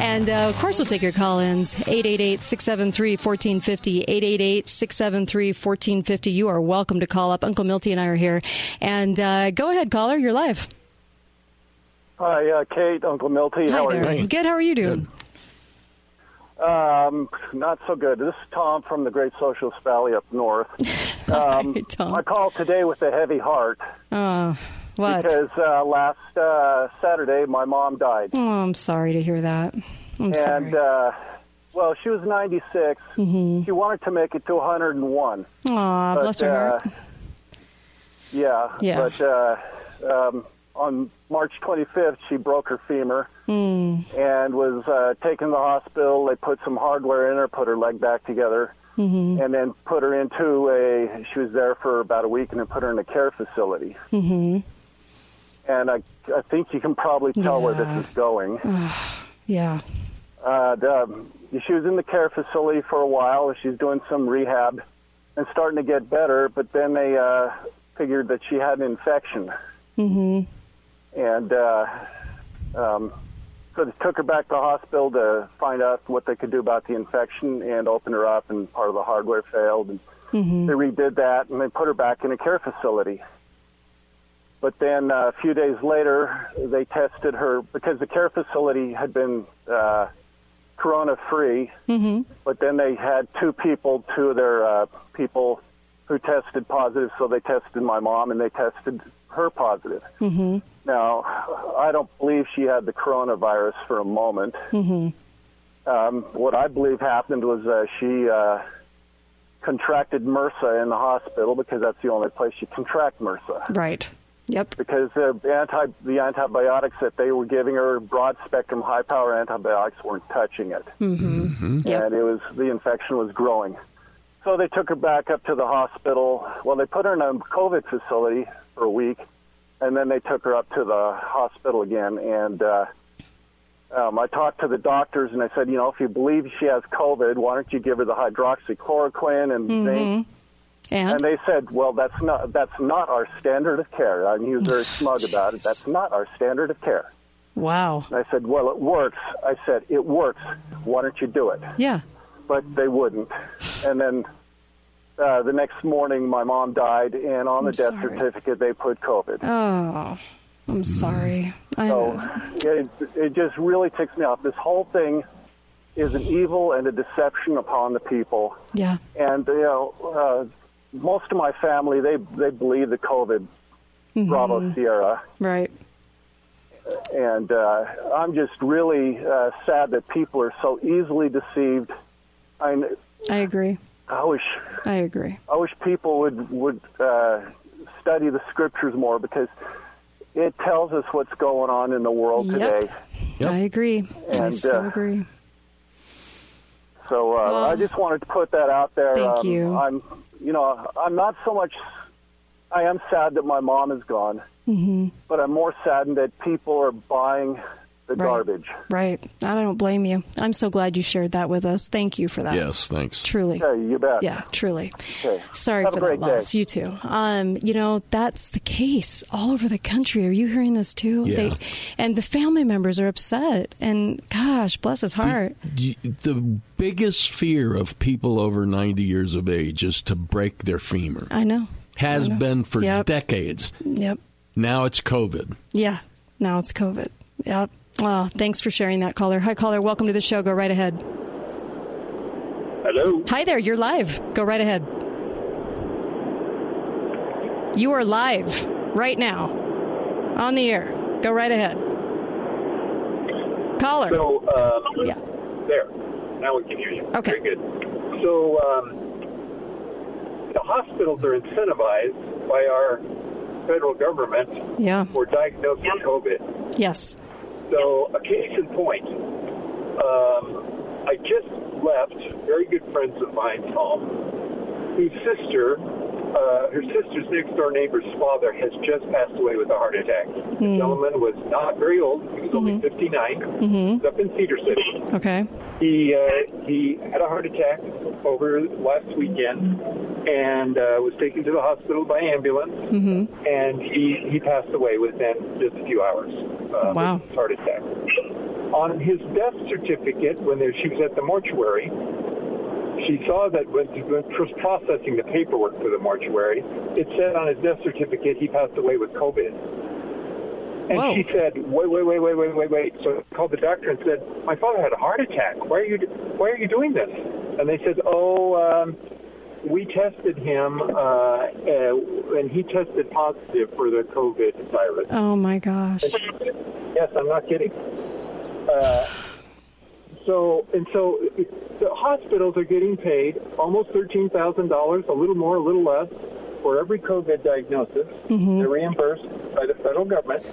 And uh, of course, we'll take your call ins 888 673 1450. 888 673 1450. You are welcome to call up. Uncle Milty and I are here. And uh, go ahead, caller. You're live. Hi, uh, Kate, Uncle Milty. Hi How there. are you? Good. How are you doing? Um, not so good. This is Tom from the Great Socialist Valley up north. Um, Hi, Tom. I call today with a heavy heart Oh, what? because uh, last uh, Saturday my mom died, Oh, I'm sorry to hear that. I'm and sorry. uh, well, she was 96. Mhm. She wanted to make it to 101. Aw, But, bless her heart. uh, yeah, Yeah. but uh, um, on March 25th, she broke her femur Mm. and was uh, taken to the hospital. They put some hardware in her, put her leg back together, Mhm. and then put her into a. She was there for about a week, and then put her in a care facility. Mhm. And I, I think you can probably tell where this is going. Yeah. Uh, the, she was in the care facility for a while. She's doing some rehab and starting to get better, but then they uh, figured that she had an infection. Mm-hmm. And uh, um, so they took her back to the hospital to find out what they could do about the infection and open her up, and part of the hardware failed. And hmm they redid that, and they put her back in a care facility. But then uh, a few days later, they tested her because the care facility had been uh, corona free. hmm But then they had two people, two of their uh, people who tested positive. So they tested my mom and they tested her positive. hmm Now, I don't believe she had the coronavirus for a moment. hmm Um, what I believe happened was uh, she uh, contracted MRSA in the hospital because that's the only place you contract MRSA. Right. Yep. Because the anti the antibiotics that they were giving her, broad spectrum, high power antibiotics, weren't touching it, hmm and it was the infection was growing. So they took her back up to the hospital. Well, they put her in a COVID facility for a week, and then they took her up to the hospital again. And uh, um, I talked to the doctors and I said, you know, if you believe she has COVID, why don't you give her the hydroxychloroquine and zinc? And? they said, well, that's not that's not our standard of care. And he was very smug about it. That's not our standard of care. Wow. And I said, well, it works. I said, it works. Why don't you do it? Yeah. But they wouldn't. And then uh, the next morning, my mom died, and on the I'm death sorry. certificate, they put COVID. Oh, I'm sorry. I So it, it just really ticks me off. This whole thing is an evil and a deception upon the people. Yeah. And you know, uh, most of my family they they believe the COVID Bravo Mhm. Sierra, Right. and uh, I'm just really uh, sad that people are so easily deceived. I I agree. I wish I agree. I wish people would would uh, study the scriptures more because it tells us what's going on in the world Yep. today. I agree. I so uh, agree. So uh, Well, I just wanted to put that out there. thank um, you. I'm, you know, I'm not so much. I am sad that my mom is gone, hmm but I'm more saddened that people are buying the Right. garbage. Right. I don't blame you. I'm so glad you shared that with us. Thank you for that. Yes, thanks. Truly. Okay, you bet. Yeah, truly. Okay. Sorry Have for a great that loss. day. You too. Um, you know, that's the case all over the country. Are you hearing this too? Yeah. They, and the family members are upset. And gosh, bless his heart. Y- The biggest fear of people over 90 years of age is to break their femur. I know. Has I know. been for Yep. decades. Yep. Now it's COVID. Yeah. Now it's COVID. Yep. Oh, thanks for sharing that, caller. Hi, caller. Welcome to the show. Go right ahead. Hello. Hi there. You're live. Go right ahead. You are live right now on the air. Go right ahead. Caller. So, um, Yeah. there. Now we can hear you. Okay. Very good. So, um, the hospitals are incentivized by our federal government Yeah. for diagnosing COVID. Yes. So, a case in point. Um, I just left very good friends of mine's home, whose sister, uh, her sister's next door neighbor's father, has just passed away with a heart attack. The Hmm. gentleman was not very old; he was only 59. Mhm. He was up in Cedar City. Okay. He uh, he had a heart attack over last weekend and uh, was taken to the hospital by ambulance. Mm-hmm. And he, he passed away within just a few hours. Uh, Wow. heart attack. On his death certificate, when there, she was at the mortuary, she saw that when she was processing the paperwork for the mortuary, it said on his death certificate he passed away with COVID. And Whoa. she said, "Wait, wait, wait, wait, wait, wait, wait." So I called the doctor and said, "My father had a heart attack. Why are you Why are you doing this?" And they said, "Oh, um, we tested him, uh, uh, and he tested positive for the COVID virus." Oh my gosh. Yes, I'm not kidding. Uh, so and so, the hospitals are getting paid almost thirteen thousand dollars, a little more, a little less, for every COVID diagnosis. Mhm. They're reimbursed by the federal government,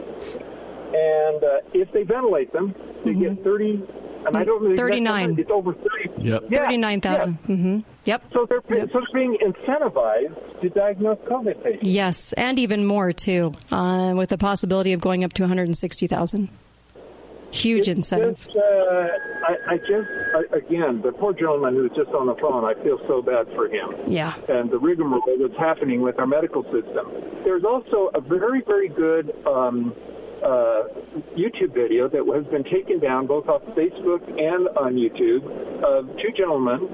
and uh, if they ventilate them, they get thirty. And I don't know 39. It's over thirty. Yep. Yeah, 39,000. Mm-hmm. Yep. So they're so they're being incentivized to diagnose COVID patients. Yes, and even more too, uh, with the possibility of going up to 160,000. Huge incentive. Just, uh, I, I just, I, again, the poor gentleman who was just on the phone, I feel so bad for him. Yeah. And the rigmarole that's happening with our medical system. There's also a very, very good um, uh, YouTube video that has been taken down both off Facebook and on YouTube of two gentlemen.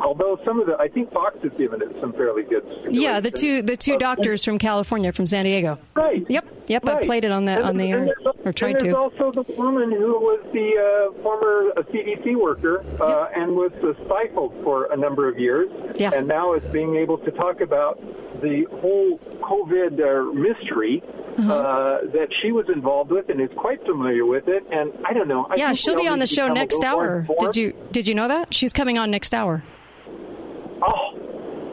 Although some of the, I think Fox has given it some fairly good. Yeah, the two the two Uh, doctors from California, from San Diego. Right. Yep. Yep. I played it on the And- on the air there's or tried to. also the woman who was the uh, former uh, CDC worker uh, and was uh, stifled for a number of years, Yeah. and now is being able to talk about the whole COVID uh, mystery Uh-huh. uh, that she was involved with and is quite familiar with it. And I don't know. I Yeah, she'll be on the show next hour. Did you did you know that she's coming on next hour?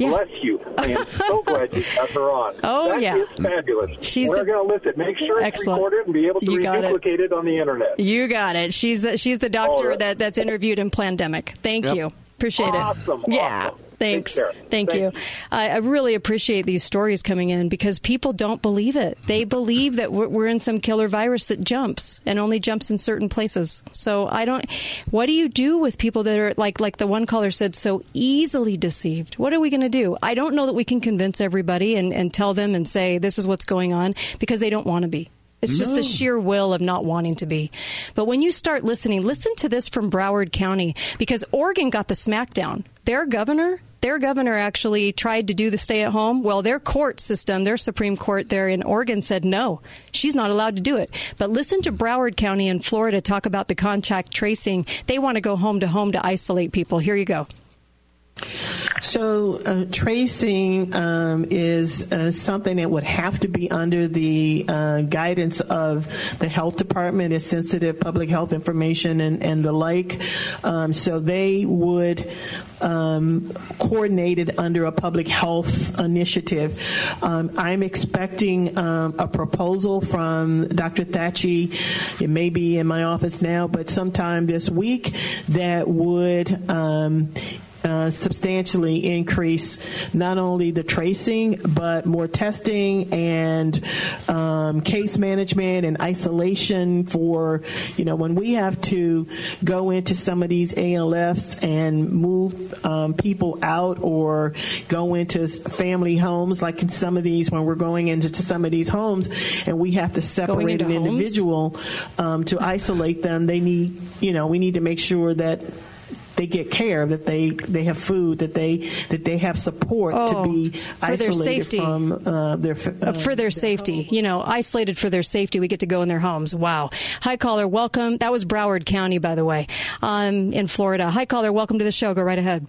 Oh, bless you! I am so glad you got her on. Oh, That yeah. is fabulous. She's We're the- going to listen. Make sure it's Excellent. recorded and be able to You got it. it. on the internet. You got it. She's the she's the doctor All right. that that's interviewed in Plandemic. Thank Yep. you. Appreciate Awesome, it. Yeah. Awesome. Thanks. Take. Thank, Thank you. I, I really appreciate these stories coming in because people don't believe it. They believe that we're, we're in some killer virus that jumps and only jumps in certain places. So I don't. What do you do with people that are like like the one caller said, so easily deceived? What are we going to do? I don't know that we can convince everybody and, and tell them and say this is what's going on because they don't want to be. It's just No. the sheer will of not wanting to be. But when you start listening, listen to this from Broward County because Oregon got the smackdown. Their governor, their governor actually tried to do the stay at home. Well, their court system, their Supreme Court there in Oregon said no, she's not allowed to do it. But listen to Broward County in Florida talk about the contact tracing. They want to go home to home to isolate people. Here you go. So, uh, tracing um, is uh, something that would have to be under the uh, guidance of the health department. It's sensitive public health information and, and the like. Um, so, they would um, coordinate it under a public health initiative. Um, I'm expecting um, a proposal from Dr. Thaqi. It may be in my office now, but sometime this week that would. Uh, substantially increase not only the tracing but more testing and um, case management and isolation for you know when we have to go into some of these ALFs and move um, people out or go into family homes like in some of these when we're going into some of these homes and we have to separate an homes? individual um, to isolate them they need you know we need to make sure that they get care, that they they have food, that they that they have support Oh, to be their isolated safety. from uh, their Uh, for their safety, you know, isolated for their safety. We get to go in their homes. Wow. Hi, caller. Welcome. That was Broward County, by the way, um, in Florida. Hi, caller. Welcome to the show. Go right ahead.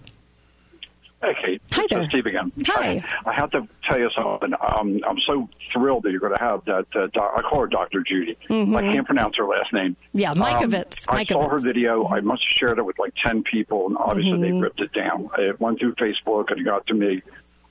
Okay, Hi is there. Steve again. Hi. I have to tell you something. Um, I'm so thrilled that you're going to have that. Uh, doc- I call her Dr. Judy. Mhm. I can't pronounce her last name. Yeah, Mikovits. Um, I saw her video. I must have shared it with like 10 people, and obviously they Mhm. ripped it down. It went through Facebook and it got to me.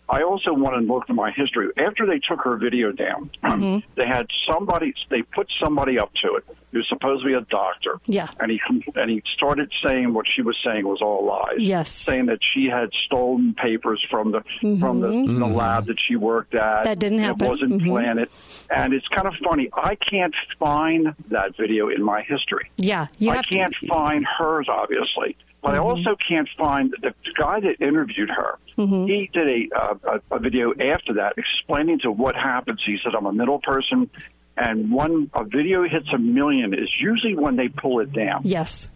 I also want to look at my history. After they took her video down, Mm-hmm. they had somebody. They put somebody up to it who's supposed to be a doctor. Yeah. And he and he started saying what she was saying was all lies. Yes. Saying that she had stolen papers from the from the, Mhm. the lab that she worked at. That didn't happen. It wasn't Mhm. planted. And it's kind of funny. I can't find that video in my history. Yeah, you I have can't to. find hers, obviously. But I also can't find the guy that interviewed her. Mhm. He did a, uh, a a video after that explaining to what happens. He said, "I'm a middle person, and when a video hits a million is usually when they pull it down." Yes.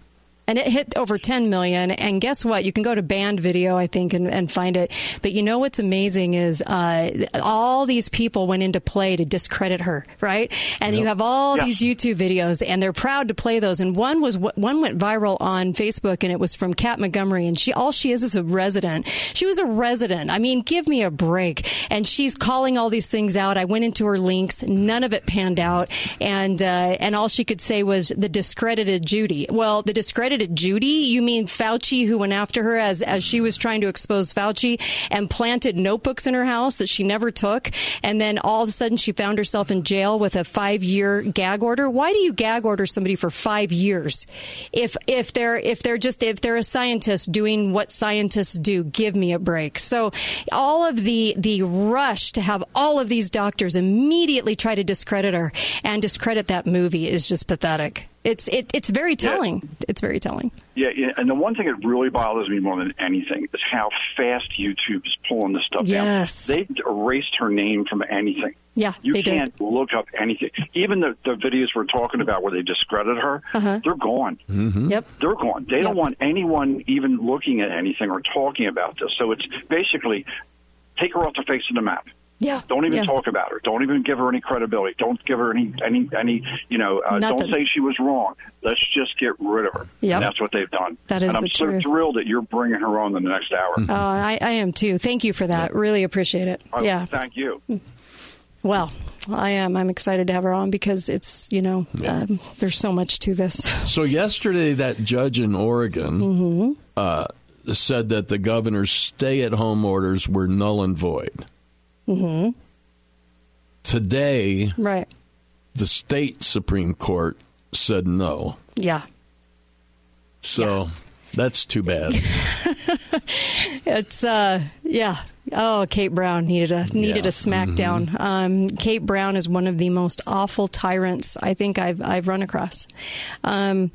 And it hit over 10 million. And guess what? You can go to band video, I think, and, and find it. But you know what's amazing is uh, all these people went into play to discredit her, right? And you have all these YouTube videos, and they're proud to play those. And one was one went viral on Facebook, and it was from Kat Montgomery. And she all she is is a resident. She was a resident. I mean, give me a break. And she's calling all these things out. I went into her links. None of it panned out. And uh, and all she could say was the discredited Judy. Well, the discredited Judy, you mean Fauci, who went after her as as she was trying to expose Fauci and planted notebooks in her house that she never took, and then all of a sudden she found herself in jail with a five year gag order. Why do you gag order somebody for five years? If if they're if they're just if they're a scientist doing what scientists do, give me a break. So all of the the rush to have all of these doctors immediately try to discredit her and discredit that movie is just pathetic. It's it, it's very telling. It's very telling. Yeah, yeah, and the one thing that really bothers me more than anything is how fast YouTube is pulling this stuff Yes. down. They've erased her name from anything. Yeah, You they can't look up anything. Even the, the videos we're talking about where they discredit her, Uh-huh. they're gone. Mm-hmm. Yep. They're gone. They don't want anyone even looking at anything or talking about this. So it's basically take her off the face of the map. Yeah. Don't even yeah. talk about her. Don't even give her any credibility. Don't give her any any any. You know, uh, don't say she was wrong. Let's just get rid of her. Yeah. That's what they've done. That is and I'm the so truth. thrilled that you're bringing her on in the next hour. Oh, I, I am too. Thank you for that. Really appreciate it. Oh, Yeah. Thank you. Well, I am. I'm excited to have her on because it's you know um, there's so much to this. So yesterday, that judge in Oregon Mm-hmm. uh, said that the governor's stay-at-home orders were null and void. Mm-hmm. Today, Right. the state supreme court said no. Yeah. So that's too bad. it's uh, yeah. Oh, Kate Brown needed a needed Yeah. a smackdown. Mm-hmm. Um, Kate Brown is one of the most awful tyrants I think I've I've run across. Um,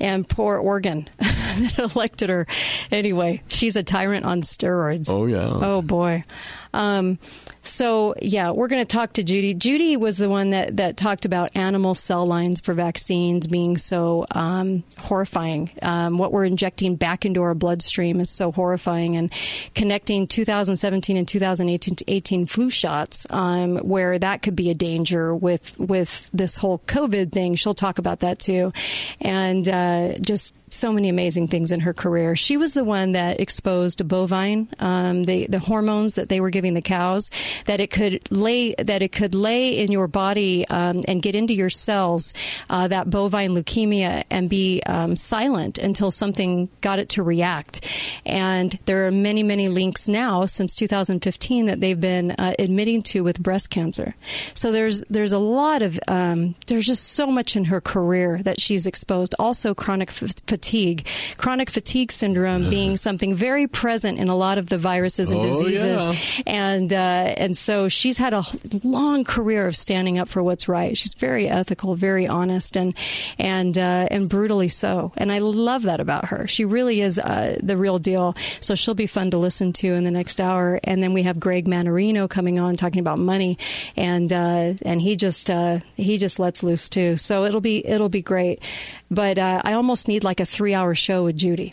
and poor Oregon that elected her. Anyway, she's a tyrant on steroids. Oh yeah. Oh boy. Um, so yeah, we're going to talk to Judy. Judy was the one that that talked about animal cell lines for vaccines being so um, horrifying. Um, what we're injecting back into our bloodstream is so horrifying, and connecting 2017 and 2018 flu shots, um, where that could be a danger with with this whole COVID thing. She'll talk about that too, and uh, just so many amazing things in her career. She was the one that exposed bovine, um, the the hormones that they were giving the cows, that it could lay that it could lay in your body um, and get into your cells uh, that bovine leukemia and be um, silent until something got it to react. And there are many many links now since 2015 that they've been uh, admitting to with breast cancer. So there's there's a lot of um, there's just so much in her career that she's exposed. Also chronic f- fatigue, chronic fatigue syndrome being something very present in a lot of the viruses and Oh, diseases. yeah. And uh, and so she's had a long career of standing up for what's right. She's very ethical, very honest, and and uh, and brutally so. And I love that about her. She really is uh, the real deal. So she'll be fun to listen to in the next hour. And then we have Greg Mannarino coming on talking about money, and uh, and he just uh, he just lets loose too. So it'll be it'll be great. But uh, I almost need like a three hour show with Judy.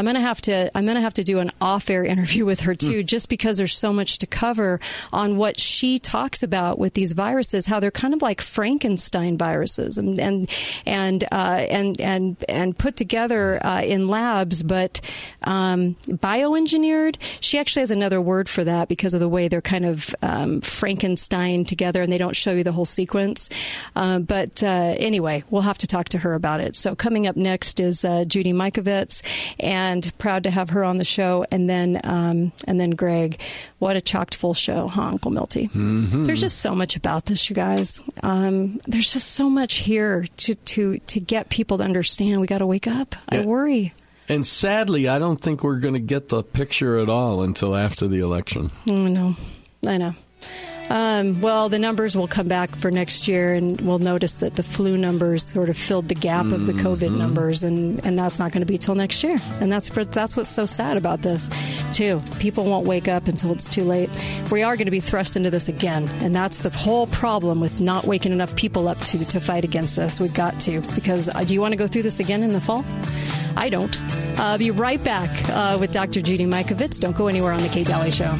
I'm gonna have to I'm gonna have to do an off-air interview with her too, just because there's so much to cover on what she talks about with these viruses, how they're kind of like Frankenstein viruses, and and and uh, and, and and put together uh, in labs, but um, bioengineered. She actually has another word for that because of the way they're kind of um, Frankenstein together, and they don't show you the whole sequence. Uh, but uh, anyway, we'll have to talk to her about it. So coming up next is uh, Judy Mikovits, and proud to have her on the show. And then um, and then Greg. What a chocked full show, huh, Uncle Milty? Mm-hmm. There's just so much about this, you guys. Um, there's just so much here to to to get people to understand. We got to wake up. I worry. And sadly, I don't think we're going to get the picture at all until after the election. I know. I know. Um, well, the numbers will come back for next year, and we'll notice that the flu numbers sort of filled the gap of the COVID Mhm. numbers, and, and that's not going to be till next year. And that's that's what's so sad about this, too. People won't wake up until it's too late. We are going to be thrust into this again, and that's the whole problem with not waking enough people up to to fight against this. We've got to because uh, do you want to go through this again in the fall? I don't. Uh, be right back uh, with Dr. Judy Mikovits. Don't go anywhere on the Kate Dalley Show.